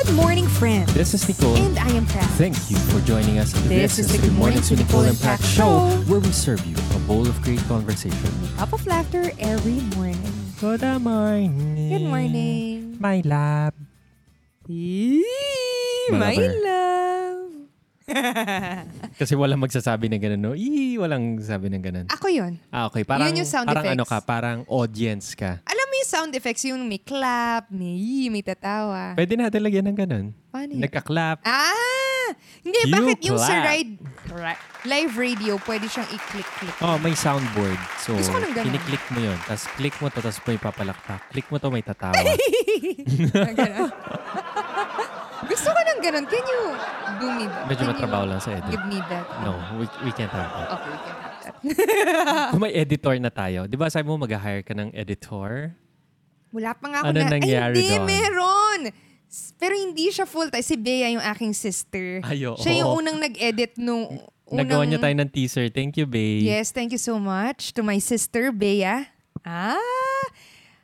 Good morning, friends. This is Nicole. And I am Pat. Thank you for joining us. This is the Good Mornings with Nicole and Pat show. where we serve you a bowl of great conversation. Cup of laughter every morning. Good morning. Good morning. My love. Eee, my love. Kasi walang magsasabi ng ganun, no? Ii, walang sabi ng ganun. Ako yun. Ah, okay. Parang, Yun yung sound parang ano effects. ka, parang audience ka. Alam sound effects, yung may clap, may yee, may tatawa. Pwede natin lagyan ng ganun. Paano yun? Nagka-clap. Ah! Hindi, You bakit yung sa clap. ride, ri- live radio, pwede siyang i-click-click. Oh, may soundboard. So, Gusto ko ng ganun. kiniklik mo yun. Tapos click mo to, tapos may papalakpak. Click mo to, may tatawa. Ganun. Gusto ko ng ganun. Can you do me that? Medyo Can you matrabaho lang sa edit. Give me that. No, we, we can't have that. Okay, we can have that. Kung may editor na tayo, di ba sabi mo mag-hire ka ng editor? Wala pa nga ako Ano na, nangyari ay, hindi, doon? meron. Pero hindi siya full-time. Si Bea yung aking sister. Ay, oo. Siya yung unang nag-edit nung unang... Nagawa niya tayo ng teaser. Thank you, babe. Yes, thank you so much to my sister, Bea. Ah!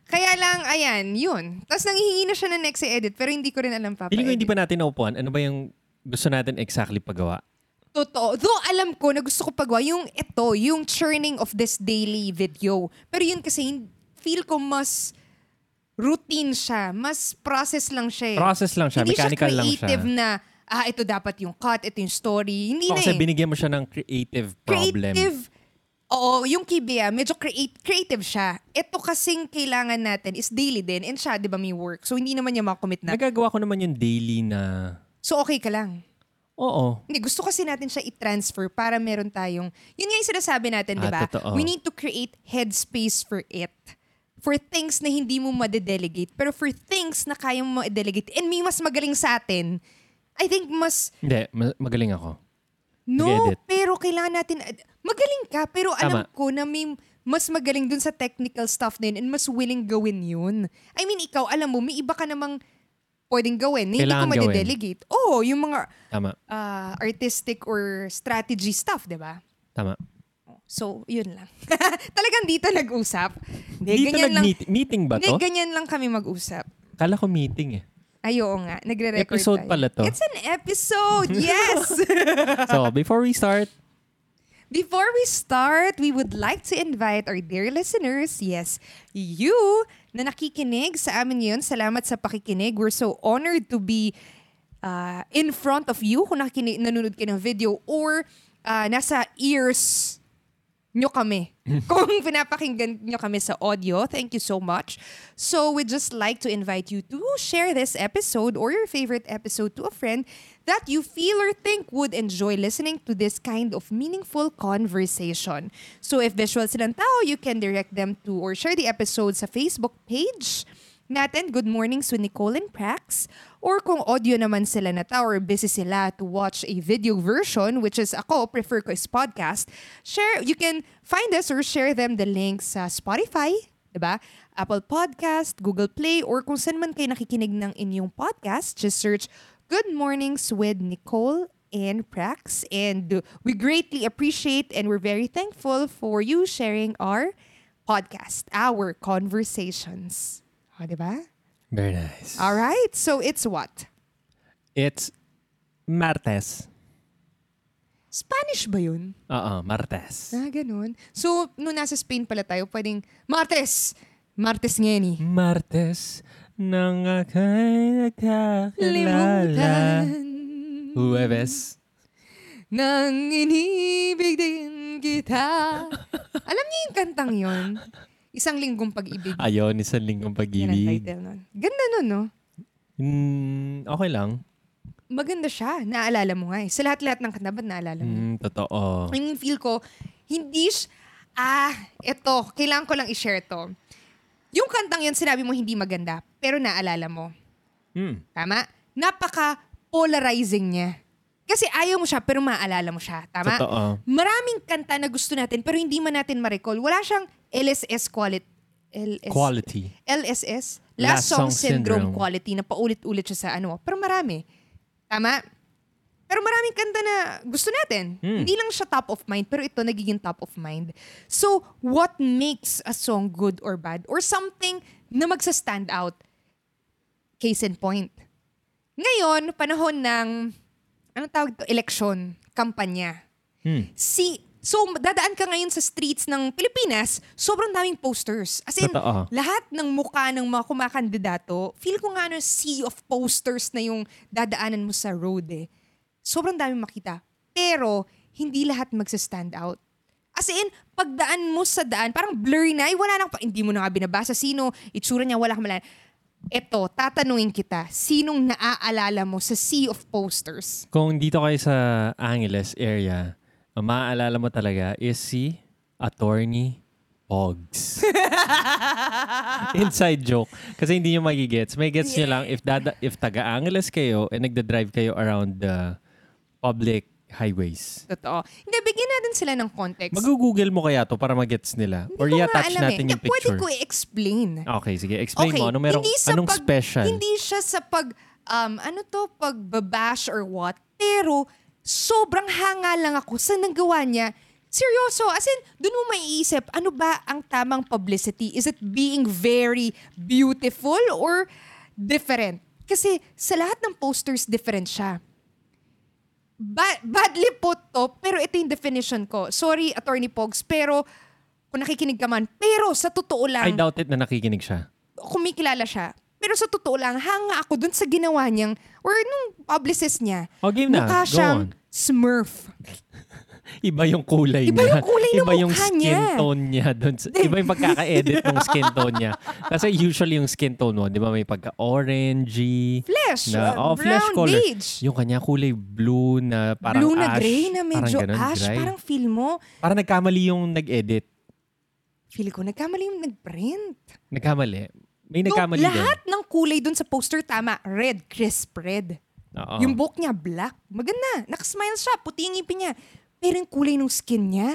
Kaya lang, ayan, yun. Tapos nanghihingi na siya ng next edit, pero hindi ko rin alam pa. Feeling ko hindi pa natin naupuan. Ano ba yung gusto natin exactly pagawa? Totoo. Though alam ko na gusto ko pagawa yung ito, yung churning of this daily video. Pero yun kasi feel ko mas routine siya. Mas process lang siya eh. Process lang siya. Hindi mechanical siya lang creative siya. na, ah, ito dapat yung cut, ito yung story. Hindi O, na kasi eh. binigyan mo siya ng creative problem. Creative. Oo, yung kay Bea, medyo create, creative siya. Ito kasing kailangan natin is daily din. And siya, di ba, may work. So, hindi naman niya makommit na. Nagagawa ko naman yung daily na... So, okay ka lang. Oo. Hindi, gusto kasi natin siya i-transfer para meron tayong... Yun nga yung sinasabi natin, di ba? Ah, totoo. We need to create headspace for it. For things na hindi mo madedelegate. Pero for things na kaya mo ma-delegate and may mas magaling sa atin, I think mas... Hindi, ma- magaling ako. No, pero kailangan natin... Magaling ka, pero alam Tama. ko na may mas magaling dun sa technical stuff din and mas willing gawin yun. I mean, ikaw, alam mo, may iba ka namang pwedeng gawin. na Hindi ko Kailangan gawin. madedelegate. Oo, yung mga Tama. ah, artistic or strategy stuff, di ba? Tama. So, yun lang. Talagang dito nag-usap. Hindi, Dito ganyan lang. meeting ba Hindi, to? ganyan lang kami mag-usap. Kala ko meeting eh. Ay, oo nga. Nagre-record Episode tayo. pala to. It's an episode! Yes! So, before we start, Before we start, we would like to invite our dear listeners, yes, you na nakikinig sa amin ngayon. Salamat sa pakikinig. We're so honored to be uh, in front of you kung nakikinig, nanonood kayo ng video or uh, nasa ears nyo kami. Kung pinapakinggan nyo kami sa audio, thank you so much. So we'd just like to invite you to share this episode or your favorite episode to a friend that you feel or think would enjoy listening to this kind of meaningful conversation. So if visual silang tao, you can direct them to or share the episode sa Facebook page natin, Good Mornings with Nicole and Prax. Or kung audio naman sila na tao or busy sila to watch a video version, which is ako, prefer ko is podcast, share, you can find us or share them the links sa Spotify, diba? Apple Podcast, Google Play, or kung saan man kayo nakikinig ng inyong podcast, just search Good Mornings with Nicole and Prax. And we greatly appreciate and we're very thankful for you sharing our podcast, our conversations. O, diba? very nice. All right. So it's what? It's Martes. Spanish ba yun? Oo, Martes. Ah, ganun. So, nung nasa Spain pala tayo, pwedeng Martes! Martes ngeni. Martes nang aka'y nagkakilala. Limutan. Huwebes. Nang inibig din kita. Alam niyo yung kantang yon? Isang linggong pag-ibig. Ayon, isang linggong Yan ang pag-ibig. title nun. Ganda nun, no? Hmm, okay lang. Maganda siya. Naalala mo nga eh. Sa lahat-lahat ng kanta, ba't naalala mo? Hmm, totoo. I mean, feel ko, hindi sh- Ah, eto. Kailangan ko lang i-share to. Yung kantang yun, sinabi mo hindi maganda, pero naalala mo. Hmm. Tama? Napaka-polarizing niya. Kasi ayaw mo siya, pero maaalala mo siya. Tama? Totoo. Maraming kanta na gusto natin, pero hindi man natin ma-recall. Wala siyang LSS quality. LS, Quality. LSS? Last, Song, syndrome. quality na paulit-ulit siya sa ano. Pero marami. Tama? Pero maraming kanta na gusto natin. Hmm. Hindi lang siya top of mind, pero ito nagiging top of mind. So, what makes a song good or bad? Or something na magsa-stand out? Case in point. Ngayon, panahon ng, anong tawag to? Eleksyon, kampanya. Hmm. Si, so, dadaan ka ngayon sa streets ng Pilipinas, sobrang daming posters. As in, Totoo. lahat ng mukha ng mga kumakandidato, feel ko nga ano, sea of posters na yung dadaanan mo sa road eh. Sobrang daming makita. Pero, hindi lahat magsa-stand out. As in, pagdaan mo sa daan, parang blurry na, eh, wala nang, pa- hindi mo na nga binabasa sino, itsura niya, wala ka malan. Eto, tatanungin kita, sinong naaalala mo sa sea of posters? Kung dito kayo sa Angeles area, ang maaalala mo talaga is si Attorney Pogs. Inside joke. Kasi hindi nyo magigets. May gets nyo lang if, dada, if taga-Angeles kayo and nagda-drive kayo around the public highways. Totoo. Hindi, bigyan natin sila ng context. Mag-google mo kaya to para magets nila? Or Hindi nga i-attach alam natin eh. yung Hindi, Pwede picture? ko i-explain. Okay, sige. Explain mo. Ano merong, anong pag- special? Hindi siya sa pag, um, ano to, pagbabash or what. Pero, sobrang hanga lang ako sa nagawa niya. Seryoso, as in, dun mo maiisip, ano ba ang tamang publicity? Is it being very beautiful or different? Kasi sa lahat ng posters, different siya. Ba- badly put to, pero ito yung definition ko. Sorry, Attorney Pogs, pero kung nakikinig ka man, pero sa totoo lang, I doubt it na nakikinig siya. kumikilala siya. Pero sa totoo lang, hanga ako dun sa ginawa niyang, or nung publicist niya. Oh, game na. Mukha Go siyang on. smurf. Iba yung kulay Iba niya. yung kulay Iba yung skin niya. tone niya. Dun iba yung pagkaka-edit ng skin tone niya. Kasi usually yung skin tone mo, di ba may pagka-orangey. Flesh. Na, uh, oh, flesh brown color. beige. Yung kanya kulay blue na parang Blue na ash. gray na medyo parang ganun, ash. gray. Parang feel mo. Parang nagkamali yung nag-edit. Feel ko, nagkamali yung nag-print. Nagkamali. May No, nagkamali din. lahat ng kulay dun sa poster, tama. Red, crisp red. Oo. Yung buhok niya, black. Maganda. Nakasmile siya. Puti yung ngipin niya. Pero yung kulay ng skin niya,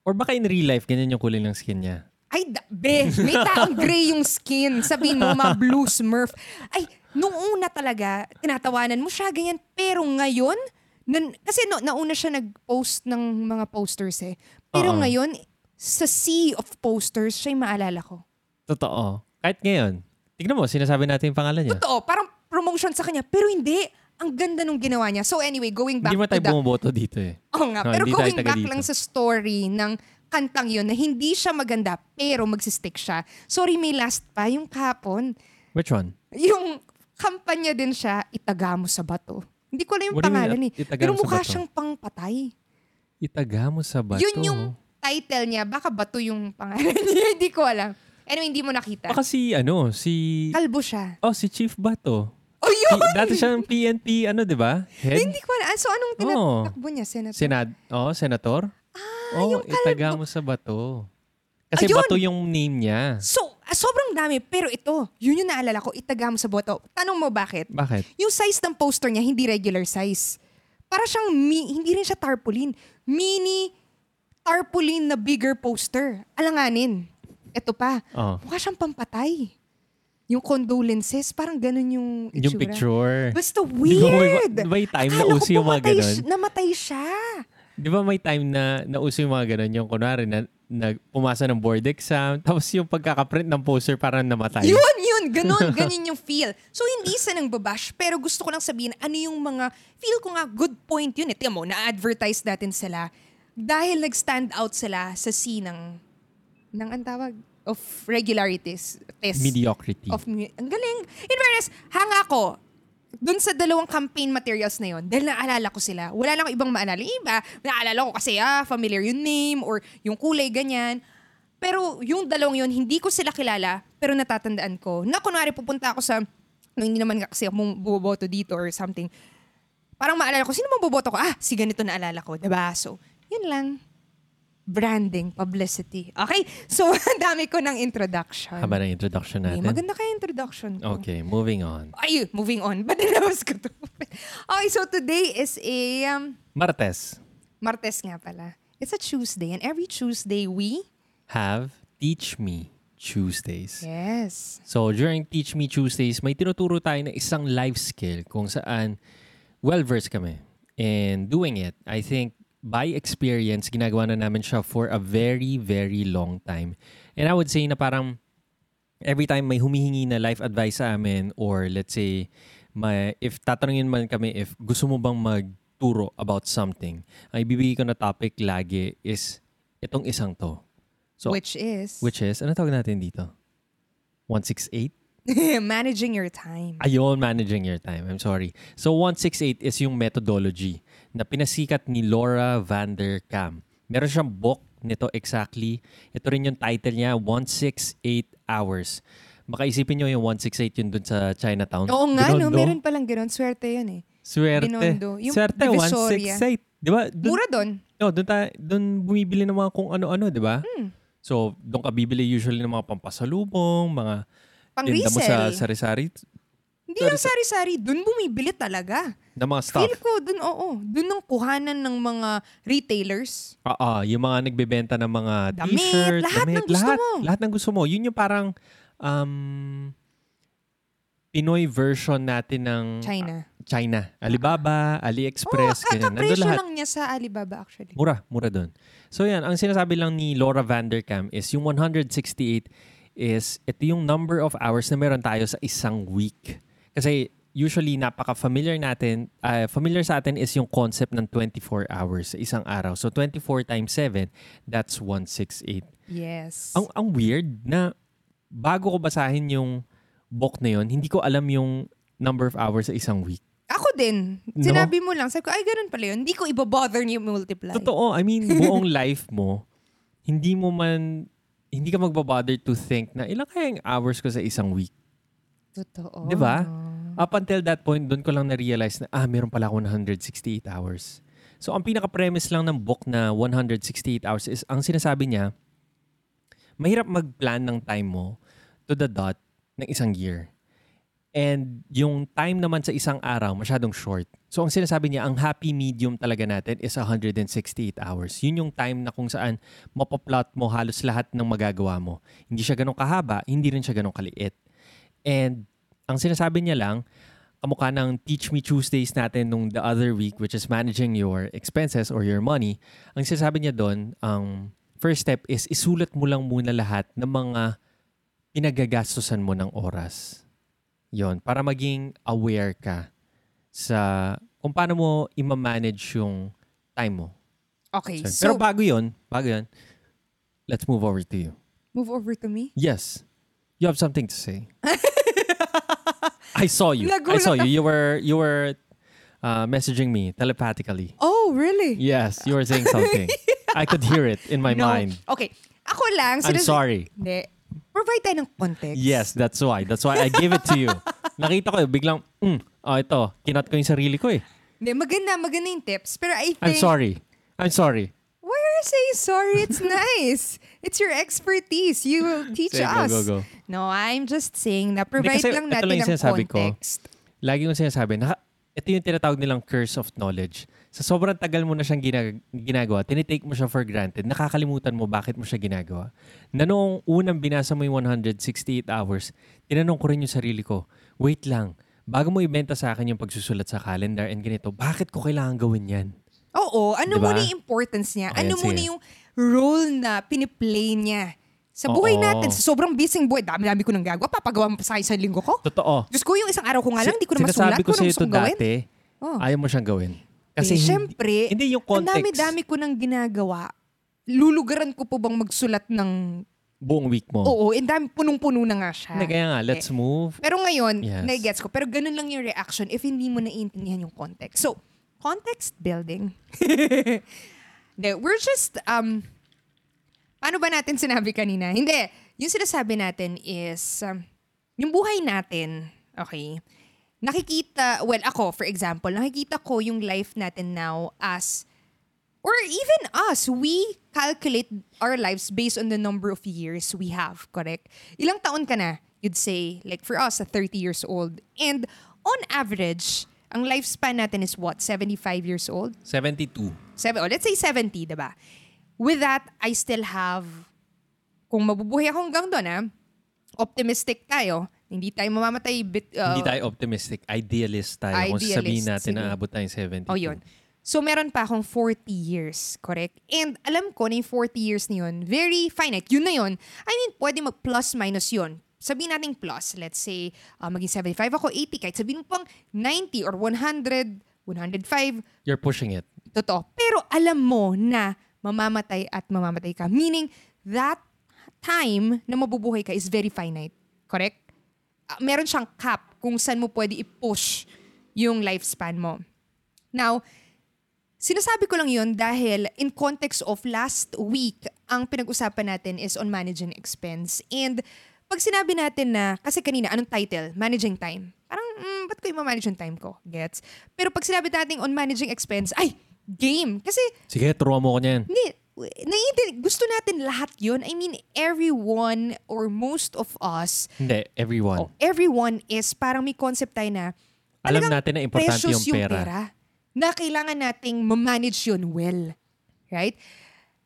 Or baka in real life, ganyan yung kulay ng skin niya. Ay, da- be, may taong gray yung skin. Sabihin mo, mga blue smurf. Ay, nung una talaga, tinatawanan mo siya, ganyan. Pero ngayon, nan, kasi no, nauna siya nag-post ng mga posters eh. Pero Oo. ngayon, sa sea of posters, siya yung maalala ko. Totoo. Kahit ngayon. Tignan mo, sinasabi natin yung pangalan niya. Totoo, parang promotion sa kanya. Pero hindi. Ang ganda nung ginawa niya. So anyway, going back Hindi mo to tayo the... bumoboto dito eh. Oo nga, No, pero going back dito. lang sa story ng kantang yun na hindi siya maganda pero magsistick siya. Sorry, may last pa. Yung kapon, Which one? yung kampanya din siya, itaga mo sa bato. Hindi ko alam yung What you mean, pangalan eh. Pero mukha siyang pangpatay. Itaga mo sa bato. Yun yung title niya. Baka bato yung pangalan niya. hindi ko alam. Anyway, hindi mo nakita. Baka si, ano, si... Kalbo siya. Oh, si Chief Bato. Oh, yun! P- Dati siyang PNP, ano, di ba? Head? Hindi ko alam. So, anong tinatakbo niya, Senator? Senad, oh, senator? ah, oh, yung itaga mo sa bato. Kasi Ayun! bato yung name niya. So, ah, sobrang dami. Pero ito, yun yung naalala ko. Itaga mo sa boto. Tanong mo bakit? Bakit? Yung size ng poster niya, hindi regular size. Para siyang, mi- hindi rin siya tarpaulin. Mini tarpaulin na bigger poster. Alanganin. Ito pa. Oh. Mukha siyang pampatay. Yung condolences, parang ganun yung itsura. Yung picture. Basta may- weird. di ba may time na Akala uso ko yung mga ganun? Namatay siya. Di ba may time na nauso yung mga ganun? Yung kunwari na, na pumasa ng board exam, tapos yung pagkakaprint ng poster parang namatay. Yun, yun. Ganun, ganyan yung feel. So, hindi sa nang babash, pero gusto ko lang sabihin, ano yung mga, feel ko nga, good point yun. Eh, Tingnan mo, na-advertise natin sila. Dahil nag-stand out sila sa scene ng, ng ang tawag, of regularities. Test. Mediocrity. Of, ang galing. In fairness, hanga ko, dun sa dalawang campaign materials na yon dahil naalala ko sila. Wala lang ibang maalala. Yung Iba, naalala ko kasi, ah, familiar yung name or yung kulay, ganyan. Pero yung dalawang yun, hindi ko sila kilala, pero natatandaan ko. Na kunwari pupunta ako sa, no, hindi naman kasi ako buboto dito or something. Parang maalala ko, sino mo boboto ko? Ah, si ganito naalala ko. Diba? So, yun lang. Branding, publicity. Okay? So, ang dami ko ng introduction. Haba ng introduction natin. maganda kaya introduction ko. Okay, moving on. Ay, moving on. Ba't nilabas ko to? okay, so today is a um, Martes, Martes nga pala. It's a Tuesday and every Tuesday we... have Teach Me Tuesdays. Yes. So, during Teach Me Tuesdays, may tinuturo tayo na isang life skill kung saan well-versed kami in doing it. I think by experience, ginagawa na namin siya for a very, very long time. And I would say na parang every time may humihingi na life advice sa amin or let's say may, if tatanungin man kami if gusto mo bang magturo about something, ang ibibigay ko na topic lagi is itong isang to. So, which is which is, ano tawag natin dito? 168? managing your time. Ayun, managing your time. I'm sorry. So 168 is yung methodology na pinasikat ni Laura Vanderkam. Meron siyang book nito exactly. Ito rin yung title niya, 168 Hours. Makaisipin nyo yung 168 yun dun sa Chinatown. Oo nga, no, meron palang ganun. Swerte yun eh. Swerte. Binondo. Yung Swerte, Divisoria. 168. Di ba? Dun, Mura doon. no, dun, ta, dun bumibili ng mga kung ano-ano, di ba? Hmm. So, doon ka bibili usually ng mga pampasalubong, mga Pang tinda mo sa sari-sari, Hindi lang sari-sari. Doon bumibili talaga. na mga stuff. Feel ko, doon, oo. Doon ang kuhanan ng mga retailers. Oo, yung mga nagbebenta ng mga Damit, t-shirt, lahat damit, ng gusto lahat, mo. Lahat ng gusto mo. Yun yung parang um, Pinoy version natin ng China. China. Alibaba, AliExpress, oh, ganyan. Nandun lahat. lang niya sa Alibaba actually. Mura, mura doon. So yan, ang sinasabi lang ni Laura Vanderkam is yung 168 is ito yung number of hours na meron tayo sa isang week. Kasi usually napaka-familiar natin, ah, familiar sa atin is yung concept ng 24 hours sa isang araw. So 24 times 7, that's 168. Yes. Ang, ang weird na bago ko basahin yung book na yun, hindi ko alam yung number of hours sa isang week. Ako din. No? Sinabi mo lang. Sabi ko, ay, ganun pala yun. Hindi ko ibabother niyo multiply. Totoo. I mean, buong life mo, hindi mo man, hindi ka magbabother to think na ilang kaya yung hours ko sa isang week. Totoo. Di ba? Up until that point, doon ko lang na-realize na, ah, meron pala ako 168 hours. So, ang pinaka-premise lang ng book na 168 hours is, ang sinasabi niya, mahirap mag-plan ng time mo to the dot ng isang year. And yung time naman sa isang araw, masyadong short. So, ang sinasabi niya, ang happy medium talaga natin is 168 hours. Yun yung time na kung saan mapaplot mo halos lahat ng magagawa mo. Hindi siya ganun kahaba, hindi rin siya ganun kaliit. And ang sinasabi niya lang, kamukha ng Teach Me Tuesdays natin nung the other week, which is managing your expenses or your money, ang sinasabi niya doon, ang first step is isulat mo lang muna lahat ng mga pinagagastusan mo ng oras. Yon para maging aware ka sa kung paano mo i-manage yung time mo. Okay, So, so, pero bago yon, bago yon, let's move over to you. move over to me. Yes. You have something to say. I saw you. I saw you. You were you were uh, messaging me telepathically. Oh, really? Yes, you were saying something. I could hear it in my no. mind. Okay. Ako lang. I'm sorry. Hindi. Provide tayo ng context. Yes, that's why. That's why I gave it to you. Nakita ko, eh, biglang, mm, oh, ito, kinat ko yung sarili ko eh. Hindi, maganda, maganda yung tips. Pero I think... I'm sorry. I'm sorry. Why are you saying sorry? It's nice. It's your expertise. You will teach Sige, go, us. go, go. No, I'm just saying na provide kasi lang ito natin lang yung ng sinasabi ko. context. Lagi kong sinasabi, naka, ito yung tinatawag nilang curse of knowledge. Sa sobrang tagal mo na siyang ginag- ginagawa, tinitake mo siya for granted, nakakalimutan mo bakit mo siya ginagawa. Na noong unang binasa mo yung 168 hours, tinanong ko rin yung sarili ko, wait lang, bago mo ibenta sa akin yung pagsusulat sa calendar and ganito, bakit ko kailangan gawin yan? Oo, ano Diba? muna yung importance niya? Ayan, ano muna yung role na piniplay niya? Sa buhay Oo. natin, sa sobrang busy buhay, dami-dami ko nang gagawa, papagawa mo pa sa isang linggo ko. Totoo. Diyos ko, yung isang araw ko nga lang, hindi ko na Sinasabi masulat ko kung sa ito dati, Oh. ayaw mo siyang gawin. Kasi Kasi hindi, syempre, hindi yung ang context. dami-dami ko nang ginagawa. Lulugaran ko pa bang magsulat ng... buong week mo. Oo, and dami, punong-puno na nga siya. Hindi, kaya nga, let's move. Pero ngayon, Yes. nai-gets ko. Pero ganun lang yung reaction if hindi mo naiintindihan yung context. So, context building. Hindi, we're just, um, paano ba natin sinabi kanina? Hindi, yung sinasabi natin is, um, yung buhay natin, okay, nakikita, well, ako, for example, nakikita ko yung life natin now as, or even us, we calculate our lives based on the number of years we have, correct? Ilang taon ka na? You'd say, like for us, 30 years old. And on average, ang lifespan natin is what? 75 years old? 72. Seven, oh, let's say 70, diba? With that, I still have, kung mabubuhay ako hanggang doon, ah, optimistic tayo, hindi tayo mamamatay. Bit, uh, Hindi tayo optimistic. Idealist tayo. Kung sasabihin Idealist, natin sige. na abot tayong 72. Oh, yun. So, meron pa akong 40 years, correct? And alam ko na yung 40 years na yun, very finite. Yun na yun. I mean, pwede mag plus minus yun. sabihin nating plus, let's say, uh, maging 75 ako, 80, kahit sabihin mo pang 90 or 100, 105, You're pushing it. Totoo. Pero alam mo na mamamatay at mamamatay ka. Meaning, that time na mabubuhay ka is very finite. Correct? Uh, meron siyang cap kung saan mo pwede i-push yung lifespan mo. Now, Sinasabi ko lang yun dahil in context of last week, ang pinag-usapan natin is on managing expense. And pag sinabi natin na, kasi kanina, anong title? Managing time. Parang, mm, ba't ko i-manage yung time ko? Gets? Pero pag sinabi natin on managing expense, ay, game. Kasi, Sige, turuan mo ko niyan. hindi, naiintindihan, gusto natin lahat yun. I mean, everyone or most of us, Hindi, everyone. oh, everyone is parang may concept tayo na Alam natin na importante precious yung pera. Na kailangan nating ma-manage yun well. Right?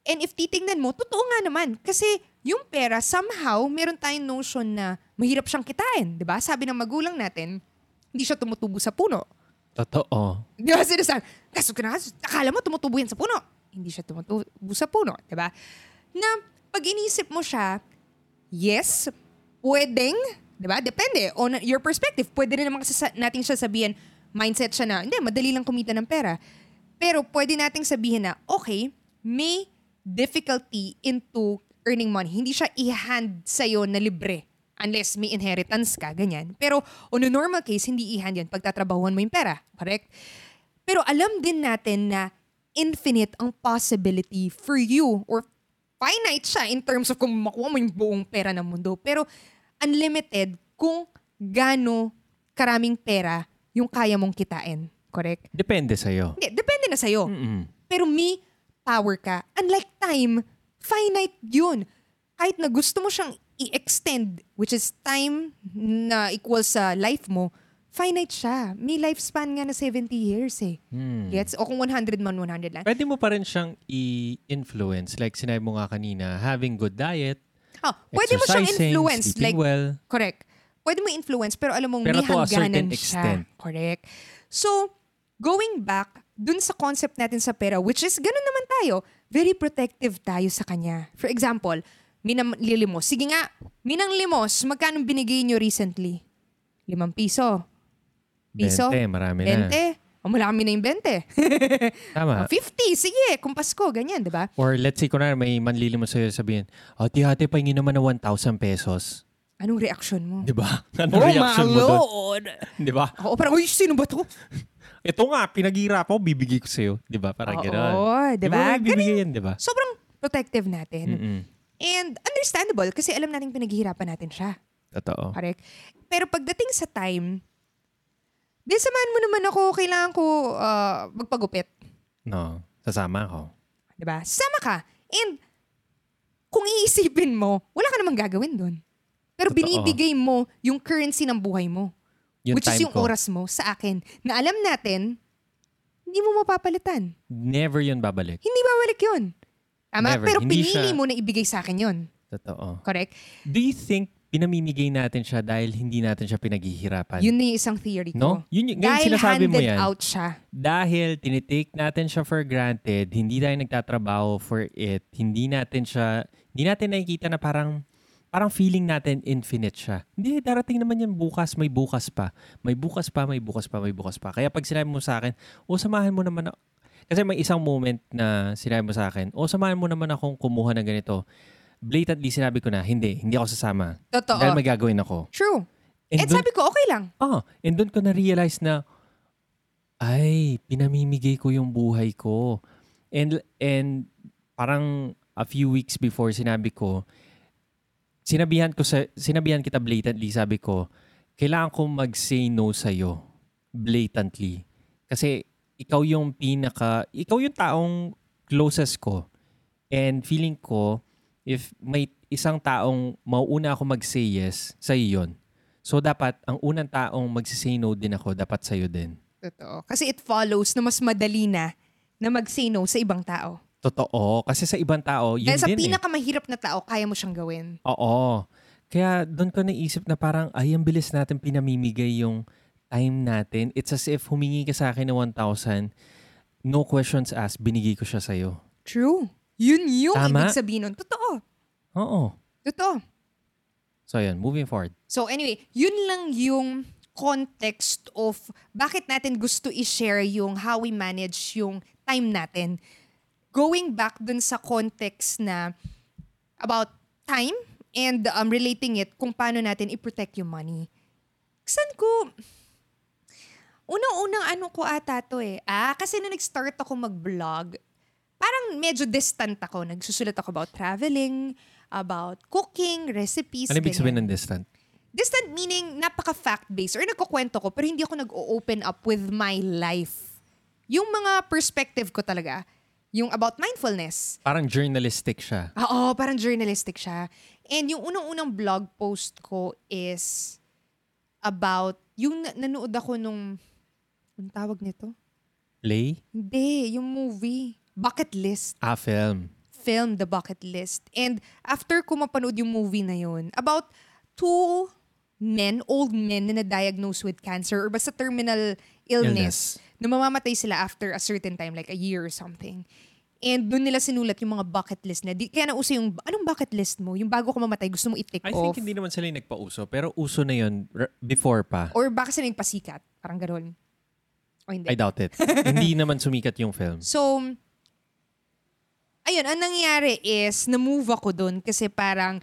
And if titingnan mo, totoo nga naman. Kasi yung pera, somehow, meron tayong notion na mahirap siyang kitain. Ba? Sabi ng magulang natin, hindi siya tumutubo sa puno. Totoo. Di ba sinasabi, kaso ka na, akala mo tumutubo yan sa puno. Hindi siya tumutubo sa puno. Di ba? Na pag inisip mo siya, yes, pwedeng, di ba? Depende on your perspective. Pwede rin naman kasi sa- natin siya sabihin, mindset siya na, hindi, madali lang kumita ng pera. Pero pwede nating sabihin na, okay, may difficulty into earning money. Hindi siya i-hand sa'yo na libre unless may inheritance ka, ganyan. Pero on a normal case, hindi i-hand yun pagtatrabahuan mo yung pera. Correct? Pero alam din natin na infinite ang possibility for you or finite siya in terms of kung makuha mo yung buong pera ng mundo. Pero unlimited kung gaano karaming pera yung kaya mong kitain. Correct? Depende sa'yo. Hindi, depende na sa'yo. Mm-mm. Pero may power ka. Unlike time, finite yun. Kahit na gusto mo siyang i-extend, which is time na equals sa life mo, finite siya. May lifespan nga na 70 years eh. Hmm. Gets? O kung 100 man, 100 lang. Pwede mo pa rin siyang i-influence. Like sinabi mo nga kanina, having good diet, Oh, pwede mo siyang influence. Like, well. correct. Pwede mo influence, pero alam mong Pero may to a certain hangganan extent. siya. Correct. So, going back dun sa concept natin sa pera, which is ganun naman tayo, very protective tayo sa kanya. For example, minang lilimos. Sige nga, minang limos, magkano binigay nyo recently? Limang piso. Piso? 20, marami na. 20? O mula kami na yung 20. Tama. 50, sige, kung Pasko, ganyan, di ba? Or let's say, kunwari may manlili mo sa'yo sabihin, ate, ate, pahingin naman ng 1,000 pesos. Anong reaction mo? Di ba? Ano reaction mo doon? Di ba? Oo, parang, uy, sino ba to? Ito nga, pinaghirap ako, bibigay ko sa'yo. Di ba? Parang Oo, gano'n. di mo ba? bibigay yan, di ba? Sobrang protective natin. Mm-mm. And understandable kasi alam natin pinaghihirapan natin siya. Totoo. Correct? Pero pagdating sa time, di samahan mo naman ako, kailangan ko ah, magpagupit. No, sasama ako. Di ba? Sama ka. And kung iisipin mo, wala ka namang gagawin doon. Pero Totoo. binibigay mo yung currency ng buhay mo. Yung which is yung ko. oras mo sa akin. Na alam natin, hindi mo mapapalitan. Never yun babalik. Hindi babalik yun. Tama? Never. Pero Hindi pinili siya- mo na ibigay sa akin yun. Totoo. Correct? Do you think pinamimigay natin siya dahil hindi natin siya pinaghihirapan? Yun na yung isang theory ko. no? Yun, yun, Dahil sinasabi mo handed yan. out siya. Dahil tinitake natin siya for granted, hindi tayo nagtatrabaho for it, hindi natin siya, hindi natin nakikita na parang, parang feeling natin infinite siya. Hindi, darating naman yan bukas, may bukas pa. May bukas pa, may bukas pa, may bukas pa. Kaya pag sinabi mo sa akin, o samahan mo naman. Kasi may isang moment na sinabi mo sa akin, o samahan mo naman akong kumuha ng ganito. Blatantly sinabi ko na, hindi, hindi ako sasama. Totoo. Dahil may gagawin ako. True. And And dun- sabi ko, okay lang. Ah, and doon ko na-realize na, ay, pinamimigay ko yung buhay ko. And, and parang a few weeks before sinabi ko, sinabihan ko sa, sinabihan kita blatantly, sabi ko, kailangan ko mag-say no sa'yo. Blatantly. Kasi ikaw yung pinaka, ikaw yung taong closest ko. And feeling ko, if may isang taong mauuna ako mag-say yes, sa'yo yun. So dapat, ang unang taong mag-say no din ako, dapat sa'yo din. Totoo. Kasi it follows na mas madali na na mag-say no sa ibang tao. Totoo. Kasi sa ibang tao, yun Dahil sa din eh. pinakamahirap na tao, kaya mo siyang gawin. Oo. Kaya doon ko naisip na parang, ay, ang bilis natin pinamimigay yung time natin. It's as if humingi ka sa akin ng 1,000, no questions asked, binigay ko siya sa'yo. True. Yun yung Tama. ibig sabihin nun. Totoo. Oo. Totoo. So yun, moving forward. So anyway, yun lang yung context of bakit natin gusto i-share yung how we manage yung time natin. Going back dun sa context na about time and um, relating it kung paano natin i-protect yung money. Saan ko... Unang-unang ano ko ata to eh. Ah, kasi nung nag-start ako mag-vlog, parang medyo distant ako. Nagsusulat ako about traveling, about cooking, recipes, Ano ibig sabihin ng distant? Distant meaning napaka-fact-based or nagkukwento ko pero hindi ako nag-open up with my life. Yung mga perspective ko talaga, yung about mindfulness. Parang journalistic siya. Oo, parang journalistic siya. And yung unang-unang blog post ko is about, yung na- nanood ako nung, anong tawag nito? Play? Hindi, yung movie. Bucket List. Ah, film. film The Bucket List. And after ko mapanood yung movie na yun, about two men, old men na na-diagnose with cancer or basta terminal illness, na mamamatay sila after a certain time, like a year or something. And doon nila sinulat yung mga bucket list na. Di, kaya nauso yung, anong bucket list mo? Yung bago ka mamatay, gusto mo i-tick I off? think hindi naman sila yung nagpauso, pero uso na yun r- before pa. Or baka sila yung pasikat? Parang gano'n. O hindi. I doubt it. hindi naman sumikat yung film. So, ayun, ang nangyari is, na-move ako doon kasi parang,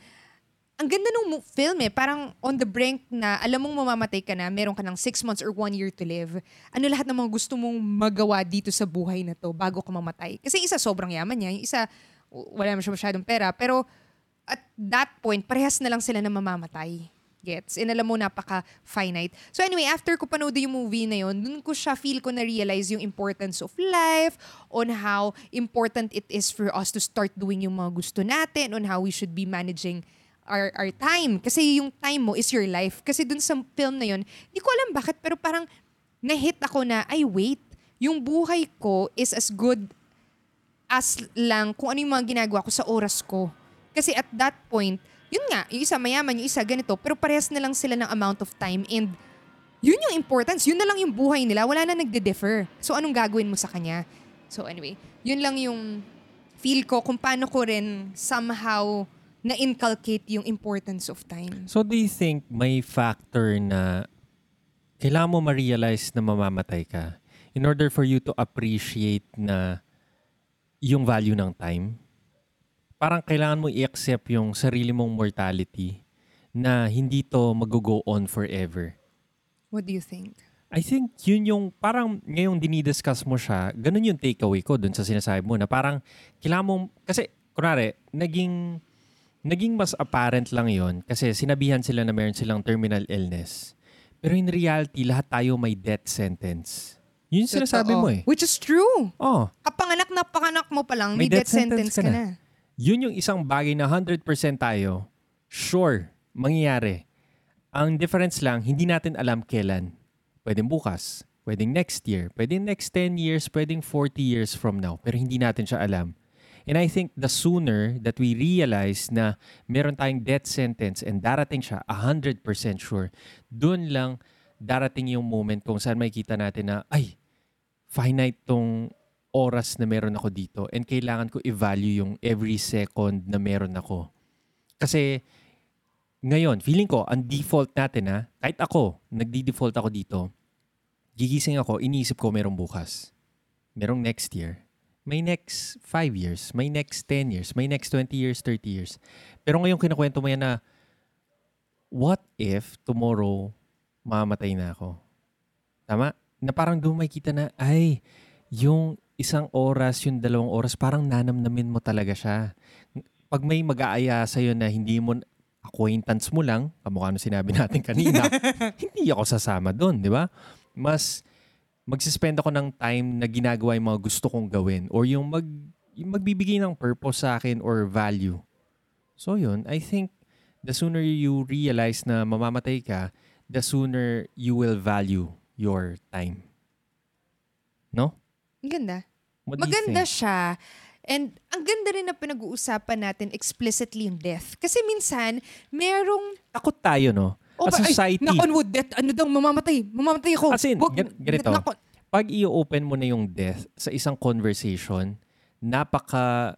ang ganda mo- film eh. Parang on the brink na alam mong mamamatay ka na, meron ka ng six months or one year to live. Ano lahat ng mga gusto mong magawa dito sa buhay na to bago ka mamatay. Kasi isa sobrang yaman niya, yung isa wala naman siya masyadong pera. Pero at that point, parehas na lang sila na mamamatay. Gets? And alam mo, napaka-finite. So anyway, after ko panood yung movie na yun, dun ko siya feel ko na-realize yung importance of life, on how important it is for us to start doing yung mga gusto natin, on how we should be managing our, our time. Kasi yung time mo is your life. Kasi dun sa film na yun, di ko alam bakit, pero parang na-hit ako na, ay wait, yung buhay ko is as good as lang kung ano yung mga ginagawa ko sa oras ko. Kasi at that point, yun nga, yung isa mayaman, yung isa ganito, pero parehas na lang sila ng amount of time and yun yung importance, yun na lang yung buhay nila, wala na nagde-differ. So anong gagawin mo sa kanya? So anyway, yun lang yung feel ko kung paano ko rin somehow na-inculcate yung importance of time. So do you think may factor na kailangan mo ma-realize na mamamatay ka in order for you to appreciate na yung value ng time? Parang kailangan mo i-accept yung sarili mong mortality na hindi to mag-go on forever. What do you think? I think yun yung parang ngayong dinidiscuss mo siya, ganun yung takeaway ko dun sa sinasabi mo na parang kailangan mo, kasi kunwari, naging, naging mas apparent lang yon kasi sinabihan sila na meron silang terminal illness. Pero in reality, lahat tayo may death sentence. Yun yung sinasabi mo eh. Which is true. Oh, Kapanganak na panganak mo pa lang, may, death, sentence, ka na. Yun yung isang bagay na 100% tayo, sure, mangyayari. Ang difference lang, hindi natin alam kailan. Pwedeng bukas, pwedeng next year, pwedeng next 10 years, pwedeng 40 years from now. Pero hindi natin siya alam. And I think the sooner that we realize na meron tayong death sentence and darating siya 100% sure, dun lang darating yung moment kung saan makikita natin na, ay, finite tong oras na meron ako dito and kailangan ko i-value yung every second na meron ako. Kasi ngayon, feeling ko, ang default natin ha, kahit ako, nagdi-default ako dito, gigising ako, iniisip ko merong bukas. Merong next year. May next 5 years. May next 10 years. May next 20 years, 30 years. Pero ngayon kinakwento mo yan na, what if tomorrow mamatay na ako? Tama? Na parang doon makikita na, ay, yung isang oras, yung dalawang oras, parang nanamnamin mo talaga siya. Pag may mag-aaya sa'yo na hindi mo, acquaintance mo lang, kamukha na sinabi natin kanina, hindi ako sasama doon, di ba? Mas magsispend ako ng time na ginagawa yung mga gusto kong gawin or yung, mag, yung magbibigay ng purpose sa akin or value. So yun, I think the sooner you realize na mamamatay ka, the sooner you will value your time. No? Ang ganda. What Maganda siya. And ang ganda rin na pinag-uusapan natin explicitly yung death. Kasi minsan, merong... Takot tayo, no? Oh, As ay, society, knock on wood, death, ano daw, mamamatay. Mamamatay ako. As in, Wag- gan- ganito. on- pag i-open mo na yung death sa isang conversation, napaka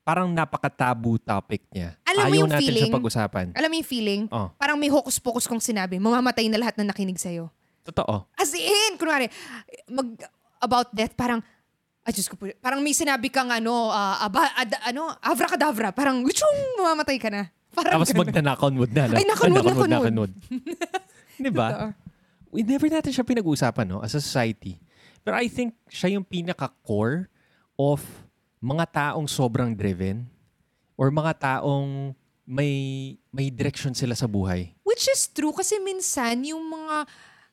parang napaka-taboo topic niya. Alam mo Ayaw yung natin siya feeling? pag-usapan. Alam mo yung feeling? Oh, Parang may hokus-pokus kong sinabi, mamamatay na lahat na nakinig sa'yo. totoo. As in, kunwari, mag, about death, parang, ay Diyos ko po, parang may sinabi kang ano, ah, aba, ad- ano, abracadabra, parang, uchong, mamamatay ka na. Parang Tapos ganun. magna-knock-on-wood na. Ay, knock-on-wood. Di ba? We never natin siya pinag-uusapan no, as a society. Pero I think siya yung pinaka-core of mga taong sobrang driven or mga taong may may direction sila sa buhay. Which is true kasi minsan yung mga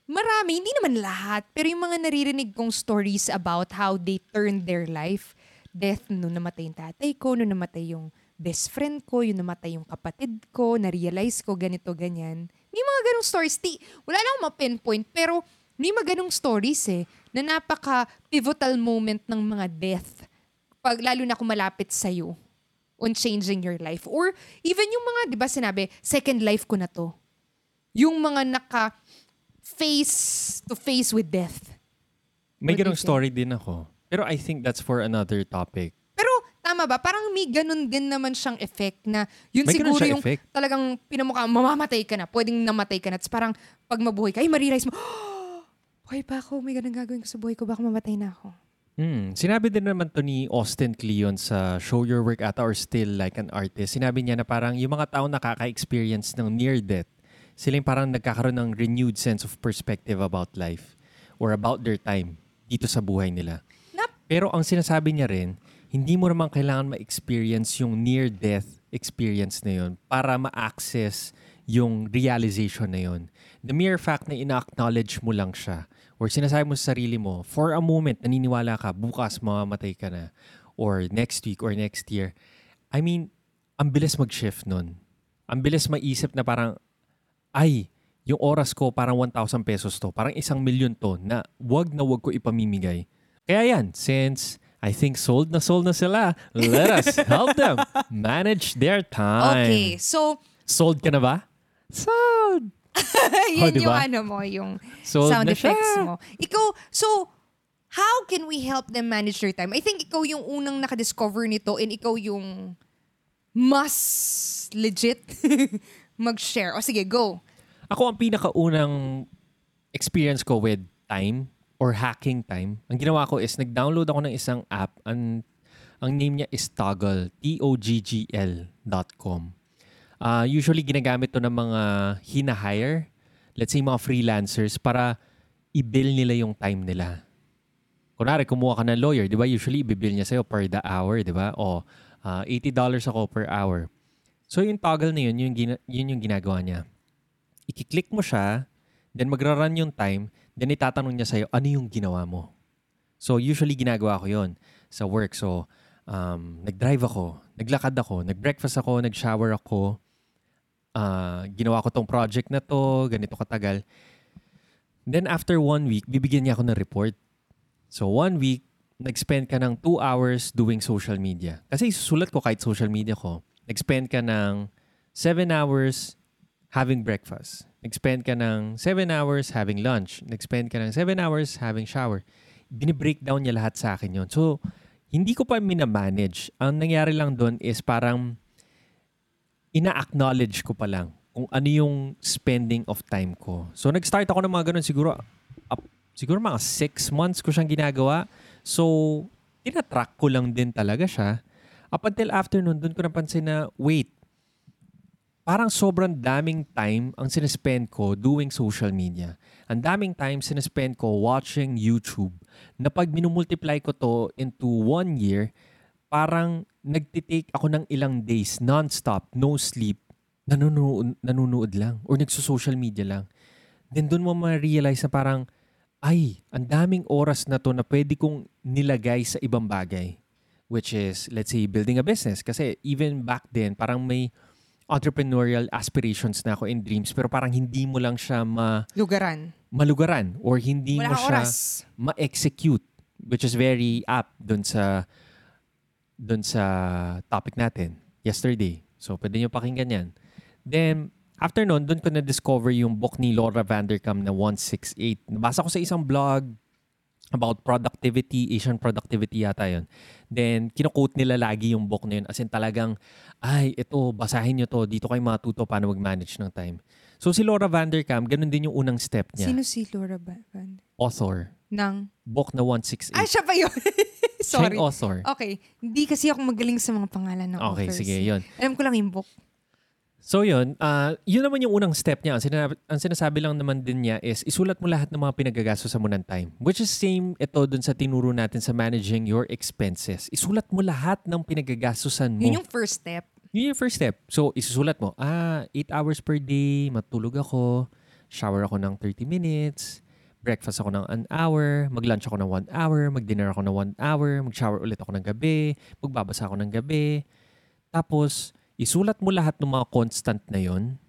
marami, hindi naman lahat, pero yung mga naririnig kong stories about how they turned their life, death, nung namatay yung tatay ko, nung namatay yung best friend ko, yung namatay yung kapatid ko, na-realize ko ganito, ganyan. May mga ganong stories. Di, wala lang ma-pinpoint, pero may mga ganong stories eh, na napaka-pivotal moment ng mga death. Pag, lalo na kung malapit sa'yo on changing your life. Or even yung mga, di ba sinabi, second life ko na to. Yung mga naka face to face with death. May What ganong story din ako. Pero I think that's for another topic. Pero tama ba? Parang may ganun din naman siyang effect na yun May siguro yung effect. talagang pinamukha, mamamatay ka na, pwedeng namatay ka na. Tapos parang pag mabuhay ka, ay marirealize mo, buhay pa ako, may ganun gagawin ko sa buhay ko, baka mamatay na ako. Hmm. Sinabi din naman to ni Austin Kleon sa Show Your Work ata or Still Like an Artist. Sinabi niya na parang yung mga tao nakaka-experience ng near death, sila yung parang nagkakaroon ng renewed sense of perspective about life or about their time dito sa buhay nila. Nap- Pero ang sinasabi niya rin, hindi mo naman kailangan ma-experience yung near-death experience na yun para ma-access yung realization na yun. The mere fact na ina-acknowledge mo lang siya or sinasabi mo sa sarili mo, for a moment, naniniwala ka, bukas mamamatay ka na or next week or next year. I mean, ang bilis mag-shift nun. Ang bilis maisip na parang, ay, yung oras ko parang 1,000 pesos to, parang isang milyon to na wag na wag ko ipamimigay. Kaya yan, since I think sold na sold na sila, let us help them manage their time. Okay, so, Sold ka na ba? Sold! yan Oh, di yung ano mo, yung Sold sound na siya. effects mo. Ikaw, so, how can we help them manage their time? I think ikaw yung unang nakadiscover nito and ikaw yung mas legit mag-share. O sige, go. Ako ang pinakaunang experience ko with time or hacking time, ang ginawa ko is nag-download ako ng isang app. Ang, ang name niya is Toggle, T-O-G-G-L dot com. Ah, usually ginagamit to ng mga hina-hire, let's say mga freelancers, para i-bill nila yung time nila. Kunwari, kumuha ka ng lawyer, di ba? Usually, i-bill niya sa'yo per the hour, di ba? O ah, $80 ako per hour. So, yung toggle na yun, yun, yun yung ginagawa niya ikiklik mo siya, then magra-run yung time, then itatanong niya sa'yo, ano yung ginawa mo? So, usually ginagawa ko yon sa work. So, um, nag-drive ako, naglakad ako, nag-breakfast ako, nag-shower ako, ah, ginawa ko tong project na to, ganito katagal. Then, after one week, bibigyan niya ako ng report. So, one week, nag-spend ka ng two hours doing social media. Kasi isusulat ko kahit social media ko. Nag-spend ka ng seven hours having breakfast. Nag-spend ka ng 7 hours having lunch. Nag-spend ka ng 7 hours having shower. Bini-breakdown niya lahat sa akin yon. So, hindi ko pa minamanage. Ang nangyari lang doon is parang ina-acknowledge ko pa lang kung ano yung spending of time ko. So, nag-start ako ng mga ganun siguro, up, siguro mga 6 months ko siyang ginagawa. So, tinatrack ko lang din talaga siya. Up until after nun, doon ko napansin na, wait, parang sobrang daming time ang sinespend ko doing social media. Ang daming time sinespend ko watching YouTube na pag minumultiply ko to into one year, parang nagtitake ako ng ilang days non-stop, no sleep, nanonood, nanonood lang or nagso-social media lang. Then doon mo ma-realize na parang, ay, ang daming oras na to na pwede kong nilagay sa ibang bagay. Which is, let's say, building a business. Kasi even back then, parang may entrepreneurial aspirations na ako in dreams pero parang hindi mo lang siya ma Lugaran. malugaran or hindi Wala mo siya oras. ma-execute which is very apt dun sa dun sa topic natin yesterday. So, pwede nyo pakinggan yan. Then, after nun, dun ko na-discover yung book ni Laura Vanderkam na 168. Nabasa ko sa isang blog about productivity, Asian productivity yata yun. Then, kinoquote nila lagi yung book na yun. As in talagang, ay, ito, basahin nyo to. Dito kayo matuto paano mag-manage ng time. So, si Laura Vanderkam, ganun din yung unang step niya. Sino si Laura Ba- Van? Author. Nang? Book na 168. Ah, siya pa yun. Siya Sorry. yung author. Okay. Hindi kasi ako magaling sa mga pangalan ng Okay, authors. sige, yun. Alam ko lang yung book. So yun, ah yun naman yung unang step niya. Ang sinasabi, ang sinasabi lang naman din niya is isulat mo lahat ng mga pinagagastosan mo ng time. Which is same ito dun sa tinuro natin sa managing your expenses. Isulat mo lahat ng pinagagastosan mo. Yun yung first step. Yun yung first step. So, isusulat mo, ah, 8 hours per day, matulog ako, shower ako ng 30 minutes, breakfast ako ng an hour, mag-lunch ako ng 1 hour, mag-dinner ako ng 1 hour, mag-shower ulit ako ng gabi, magbabasa ako ng gabi. Tapos, isulat mo lahat ng mga constant na yon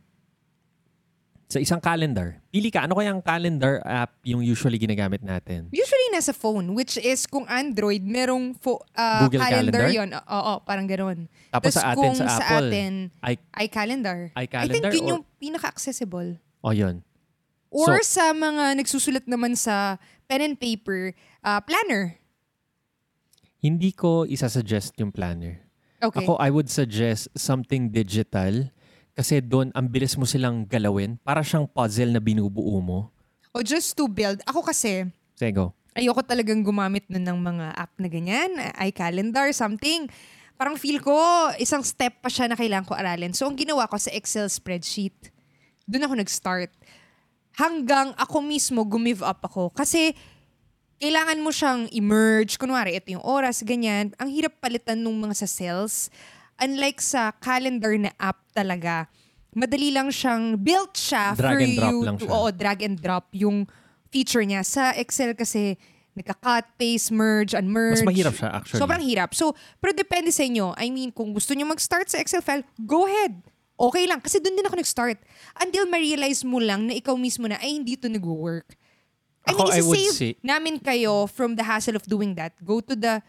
sa isang calendar. Pili ka, ano kaya ang calendar app yung usually ginagamit natin? Usually nasa phone, which is kung Android, merong fo- ah, Google calendar, Calendar? yun. Oo, parang ganoon. Tapos Tas sa atin sa Apple, atin, ay, iCalendar. I think iCalendar yun or- yung pinaka-accessible. oh yun. Or So- sa mga nagsusulat naman sa pen and paper, ah, planner. Hindi ko isasuggest yung planner. Okay. Ako, I would suggest something digital kasi doon ang bilis mo silang galawin. Para siyang puzzle na binubuo mo. o just to build. Ako kasi, Sige, go. ayoko talagang gumamit nun ng mga app na ganyan, iCalendar, something. Parang feel ko, isang step pa siya na kailangan ko aralin. So, ang ginawa ko sa Excel spreadsheet, doon ako nag-start. Hanggang ako mismo gumive up ako. Kasi, kailangan mo siyang emerge. Kunwari, ito yung oras, ganyan. Ang hirap palitan nung mga sa cells. Unlike sa calendar na app talaga, madali lang siyang built siya Drag for and drop you lang to, siya. oo, drag and drop yung feature niya. Sa Excel kasi, nagka-cut, paste, merge, unmerge. Mas mahirap siya actually. Sobrang hirap. So, pero depende sa inyo. I mean, kung gusto nyo mag-start sa Excel file, go ahead. Okay lang. Kasi doon din ako nag-start. Until ma-realize mo lang na ikaw mismo na, ay, hindi to nag-work. I Ako, mean, I would isi-save say- namin kayo from the hassle of doing that. Go to the,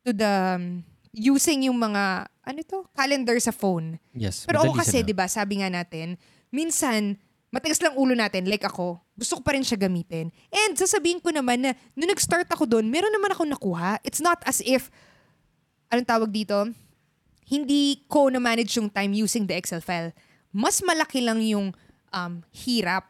to the, um, using yung mga, ano to, calendar sa phone. yes, Pero ako kasi, di ba, sabi nga natin, minsan, matigas lang ulo natin, like ako, gusto ko pa rin siya gamitin. And sasabihin ko naman na, nung nag-start ako doon, meron naman ako nakuha. It's not as if, anong tawag dito? Hindi ko na-manage yung time using the Excel file. Mas malaki lang yung um, hirap.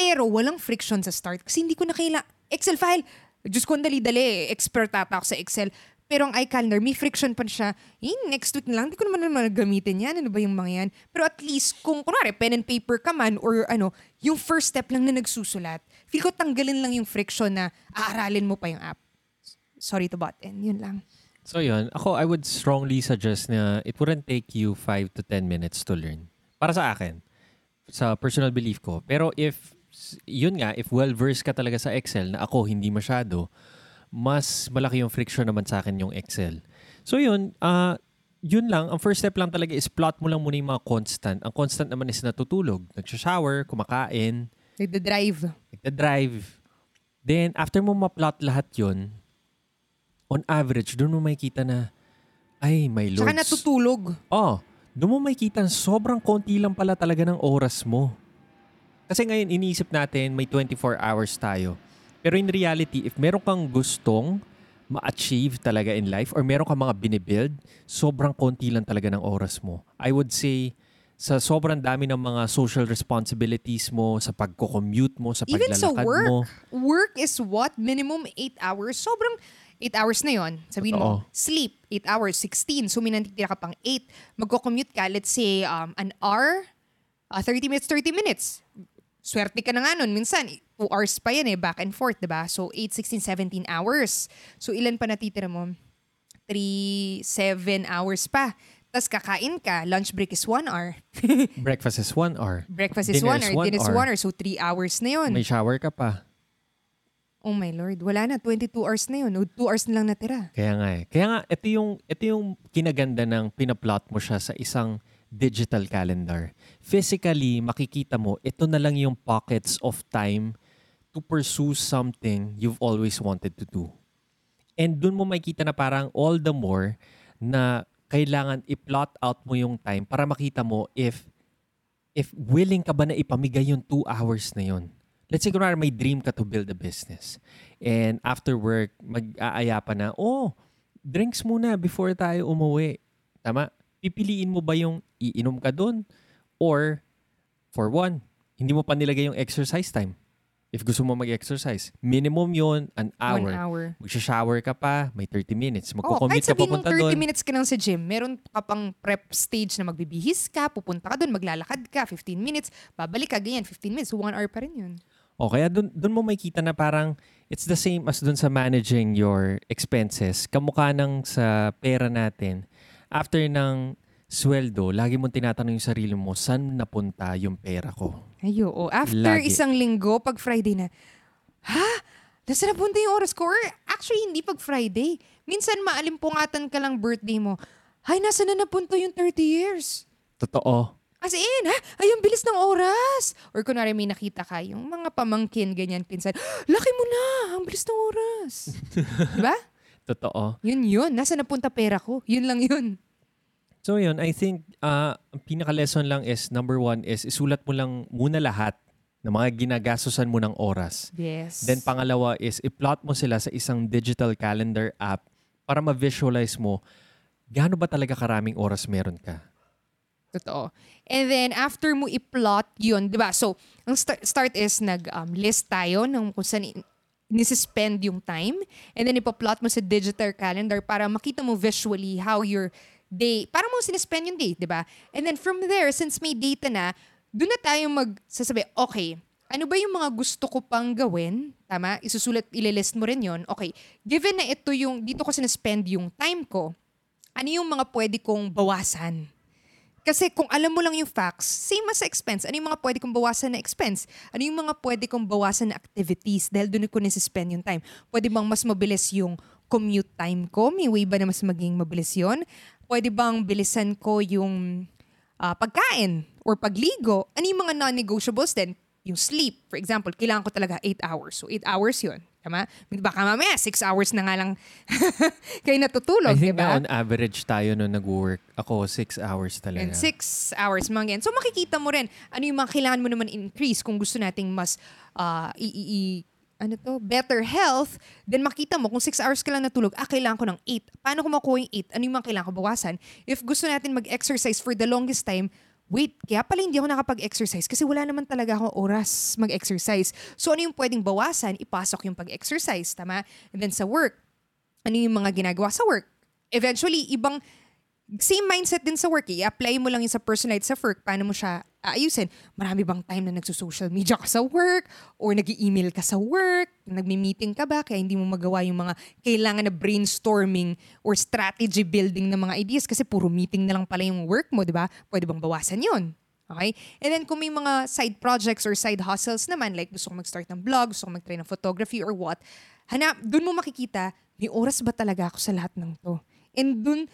Pero walang friction sa start. Kasi hindi ko na kaila Excel file. Diyos ko, dali-dali. Expert ata ako sa Excel. Pero ang iCalendar, may friction pa siya. Eh, next week na lang, hindi ko naman naman gamitin yan. Ano ba yung mga yan? Pero at least, kung kunwari, pen and paper ka man, or ano, yung first step lang na nagsusulat, feel ko tanggalin lang yung friction na aaralin mo pa yung app. Sorry to butt in. Yun lang. So yun, ako I would strongly suggest na it wouldn't take you 5 to 10 minutes to learn. Para sa akin, sa personal belief ko. Pero if, yun nga, if well-versed ka talaga sa Excel na ako hindi masyado, mas malaki yung friction naman sa akin yung Excel. So yun, ah yun lang, ang first step lang talaga is plot mo lang muna yung mga constant. Ang constant naman is natutulog, nagsha-shower, kumakain, Nagda-drive. nagda-drive. Then, after mo ma-plot lahat yun, on average, doon mo makikita na, ay, my lords. Tsaka natutulog. Oh, doon mo makikita sobrang konti lang pala talaga ng oras mo. Kasi ngayon, iniisip natin, may 24 hours tayo. Pero in reality, if meron kang gustong ma-achieve talaga in life or meron kang mga binibuild, sobrang konti lang talaga ng oras mo. I would say, sa sobrang dami ng mga social responsibilities mo, sa pagko-commute mo, sa Even sa paglalakad work. mo. Work is what? Minimum 8 hours. Sobrang 8 hours na yon. Sabihin mo, Totoo. sleep, 8 hours, 16. So, may nanditira ka pang 8. Magko-commute ka, let's say, um, an hour, uh, 30 minutes, 30 minutes. Swerte ka na nga nun. Minsan, 2 hours pa yan eh, back and forth, diba? So, 8, 16, 17 hours. So, ilan pa natitira mo? 3, 7 hours pa. Tapos kakain ka, lunch break is 1 hour. Breakfast is one hour. Breakfast is Dinner 1 is hour, one dinner is hour. 1 hour. So, 3 hours na yun. May shower ka pa. Oh my Lord, wala na. 22 hours na yun. O, 2 hours na lang natira. Kaya nga eh. Kaya nga, ito yung, ito yung kinaganda ng pinaplot mo siya sa isang digital calendar. Physically, makikita mo, ito na lang yung pockets of time to pursue something you've always wanted to do. And dun mo makikita na parang all the more na kailangan i-plot out mo yung time para makita mo if if willing ka ba na ipamigay yung two hours na yun. let's say kunwari may dream ka to build a business. And after work, mag-aaya pa na, oh, drinks muna before tayo umuwi. Tama? Pipiliin mo ba yung iinom ka doon? Or, for one, hindi mo pa nilagay yung exercise time. If gusto mo mag-exercise, minimum yon an hour. One hour. Magsha-shower ka pa, may 30 minutes. Oh, Magko-commute kahit ka papunta 30 doon. minutes ka lang sa gym, meron ka pang prep stage na magbibihis ka, pupunta ka doon, maglalakad ka, 15 minutes, babalik ka, ganyan, 15 minutes, 1 hour pa rin yun. O kaya dun, dun mo makita na parang it's the same as dun sa managing your expenses. Kamukha ng sa pera natin. After ng sweldo, lagi mong tinatanong yung sarili mo, saan napunta yung pera ko? Ayo, oh, after Lagi. isang linggo, pag Friday na, ha? Nasa na punta yung oras ko? Or actually, hindi pag Friday. Minsan maalimpungatan ka lang birthday mo. Ay, nasa na napunta yung 30 years? Totoo. As in, ha? Ay, ang bilis ng oras. Or kunwari may nakita ka, yung mga pamangkin, ganyan, pinsan, laki mo na, ang bilis ng oras. diba? Totoo. Yun yun, nasa napunta pera ko. Yun lang yun. So yun, I think uh, ang pinaka-lesson lang is number one is isulat mo lang muna lahat ng mga ginagastusan mo ng oras. Yes. Then pangalawa is i-plot mo sila sa isang digital calendar app para ma-visualize mo gaano ba talaga karaming oras meron ka. Totoo. And then, after mo i-plot yun, di ba? So, ang start, start is nag-list tayo ng kung saan nisispend yung time. And then, ipa-plot mo sa digital calendar para makita mo visually how your day, para mo sinispend yung day, di ba? And then, from there, since may data na, doon na tayo magsasabi, okay, ano ba yung mga gusto ko pang gawin? Tama? Isusulat, ililist mo rin yon Okay, given na ito yung, dito ko sinispend yung time ko, ano yung mga pwede kong bawasan? Kasi kung alam mo lang yung facts, same as expense. Ano yung mga pwede kong bawasan na expense? Ano yung mga pwede kong bawasan na activities dahil doon ko nasispend yung time? Pwede bang mas mabilis yung commute time ko? May way ba na mas maging mabilis yon? Pwede bang bilisan ko yung ah, pagkain or pagligo? Ano yung mga non-negotiables din? Yung sleep, for example, kailangan ko talaga 8 hours. So 8 hours yun. Tama? Baka mamaya 6 hours na nga lang kayo natutulog, di ba? on average tayo no nag-work. Ako, six hours talaga. And six hours mga ganyan. So makikita mo rin ano yung mga kailangan mo naman increase kung gusto nating mas i, i- i- ano to, better health, then makita mo kung 6 hours ka lang natulog, ah, kailangan ko ng 8. Paano ko makuha yung 8? Ano yung mga kailangan ko bawasan? If gusto natin mag-exercise for the longest time, wait, kaya pala hindi ako nakapag-exercise kasi wala naman talaga akong oras mag-exercise. So ano yung pwedeng bawasan? Ipasok yung pag-exercise, tama? And then sa work, ano yung mga ginagawa sa work? Eventually, ibang same mindset din sa work. eh. I-apply mo lang yung sa personal life sa work. Paano mo siya aayusin? Marami bang time na nagso-social media ka sa work? Or nag email ka sa work? Nagmi-meeting ka ba? Kaya hindi mo magawa yung mga kailangan na brainstorming or strategy building ng mga ideas kasi puro meeting na lang pala yung work mo, di ba? Pwede bang bawasan yon? Okay? And then kung may mga side projects or side hustles naman, like gusto ko mag-start ng blog, gusto ko mag-try ng photography or what, hanap, dun mo makikita, may oras ba talaga ako sa lahat ng to? And dun,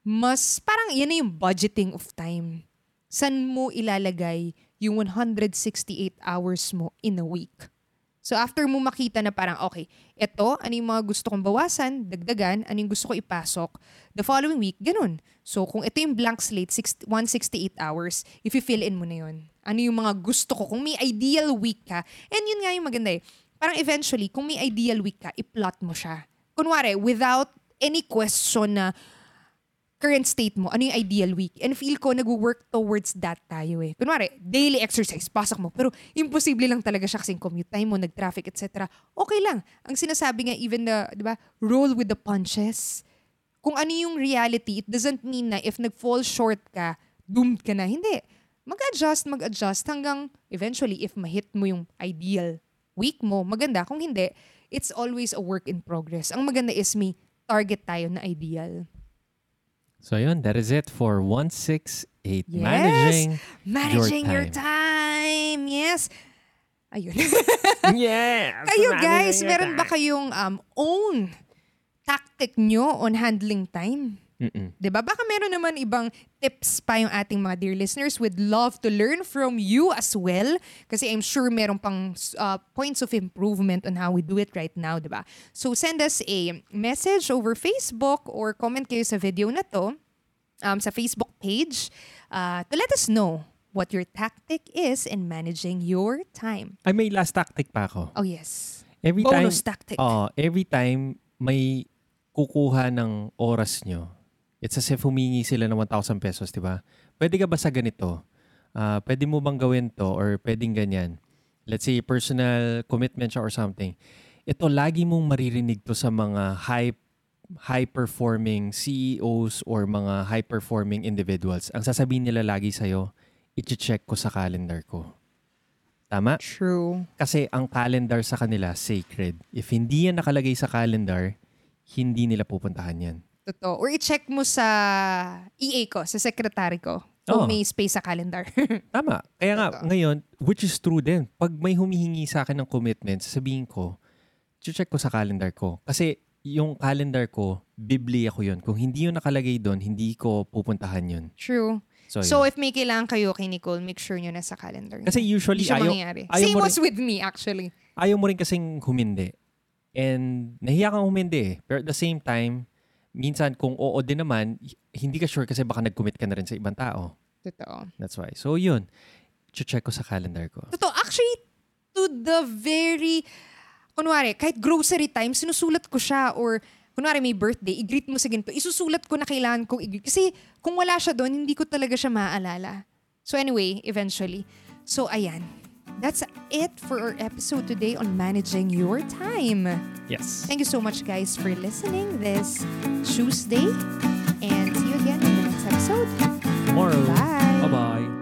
mas parang yan na yung budgeting of time. San mo ilalagay yung 168 hours mo in a week? So after mo makita na parang, okay, ito, ano yung mga gusto kong bawasan, dagdagan, ano yung gusto ko ipasok, the following week, ganun. So kung ito yung blank slate, six- 168 hours, if you fill in mo na yun. Ano yung mga gusto ko, kung may ideal week ka, and yun nga yung maganda eh, parang eventually, kung may ideal week ka, i-plot mo siya. Kunwari, without any question na, current state mo, ano yung ideal week. And feel ko, nag-work towards that tayo eh. Kunwari, daily exercise, pasok mo. Pero imposible lang talaga siya kasi commute time mo, nag-traffic, etc. Okay lang. Ang sinasabi nga, even the, di ba, roll with the punches. Kung ano yung reality, it doesn't mean na if nag-fall short ka, doomed ka na. Hindi. Mag-adjust, mag-adjust hanggang eventually, if ma-hit mo yung ideal week mo, maganda. Kung hindi, it's always a work in progress. Ang maganda is may target tayo na ideal. So yun, that is it for 168 Yes! Managing Managing your time. time. Yes. Ayun. yes! Kayo guys, your meron ba kayong um, own tactic nyo on handling time? Mm-mm. 'Di ba? Baka meron naman ibang tips pa yung ating mga dear listeners. We'd love to learn from you as well. Kasi I'm sure meron pang uh, points of improvement on how we do it right now, 'di ba? So send us a message over Facebook or comment kayo sa video na to um, sa Facebook page uh, to let us know what your tactic is in managing your time. Ay, may last tactic pa ako. Oh yes. Every time, Bonus tactic. oh, every time may kukuha ng oras nyo, it's as if humingi sila ng 1,000 pesos, di ba? Pwede ka ba sa ganito? Ah, pwede mo bang gawin to or pwedeng ganyan? Let's say personal commitment siya or something. Ito, lagi mong maririnig to sa mga high high-performing CEOs or mga high-performing individuals. Ang sasabihin nila lagi sa'yo, i-check ko sa calendar ko. Tama? True. Kasi ang calendar sa kanila, sacred. If hindi yan nakalagay sa calendar, hindi nila pupuntahan yan. Totoo. Or i-check mo sa EA ko, sa secretary ko. Kung may space sa calendar. Tama. Kaya nga, Totoo. ngayon, which is true din. Pag may humihingi sa akin ng commitment, sasabihin ko, check ko sa calendar ko. Kasi yung calendar ko, Biblia ko yun. Kung hindi yun nakalagay doon, hindi ko pupuntahan yun. True. So, So, yun. if may kailangan kayo kay Nicole, make sure nyo na sa calendar niyo. Kasi usually, ayaw, mangyayari. ayaw Same mo was with me, actually. ayaw mo rin kasing humindi. And nahiya kang humindi eh. Pero at the same time, minsan kung oo din naman, hindi ka sure kasi baka nag-commit ka na rin sa ibang tao. Totoo. That's why. So yun, check ko sa calendar ko. Totoo. Actually, to the very, kunwari, kahit grocery time, sinusulat ko siya or kunwari may birthday, i-greet mo sa ganito, isusulat ko na kailangan kong i-greet. Kasi kung wala siya doon, hindi ko talaga siya maaalala. So anyway, eventually. So ayan. That's it for our episode today on managing your time. Yes. Thank you so much, guys, for listening this Tuesday. And see you again in the next episode. Tomorrow. Bye. Bye-bye.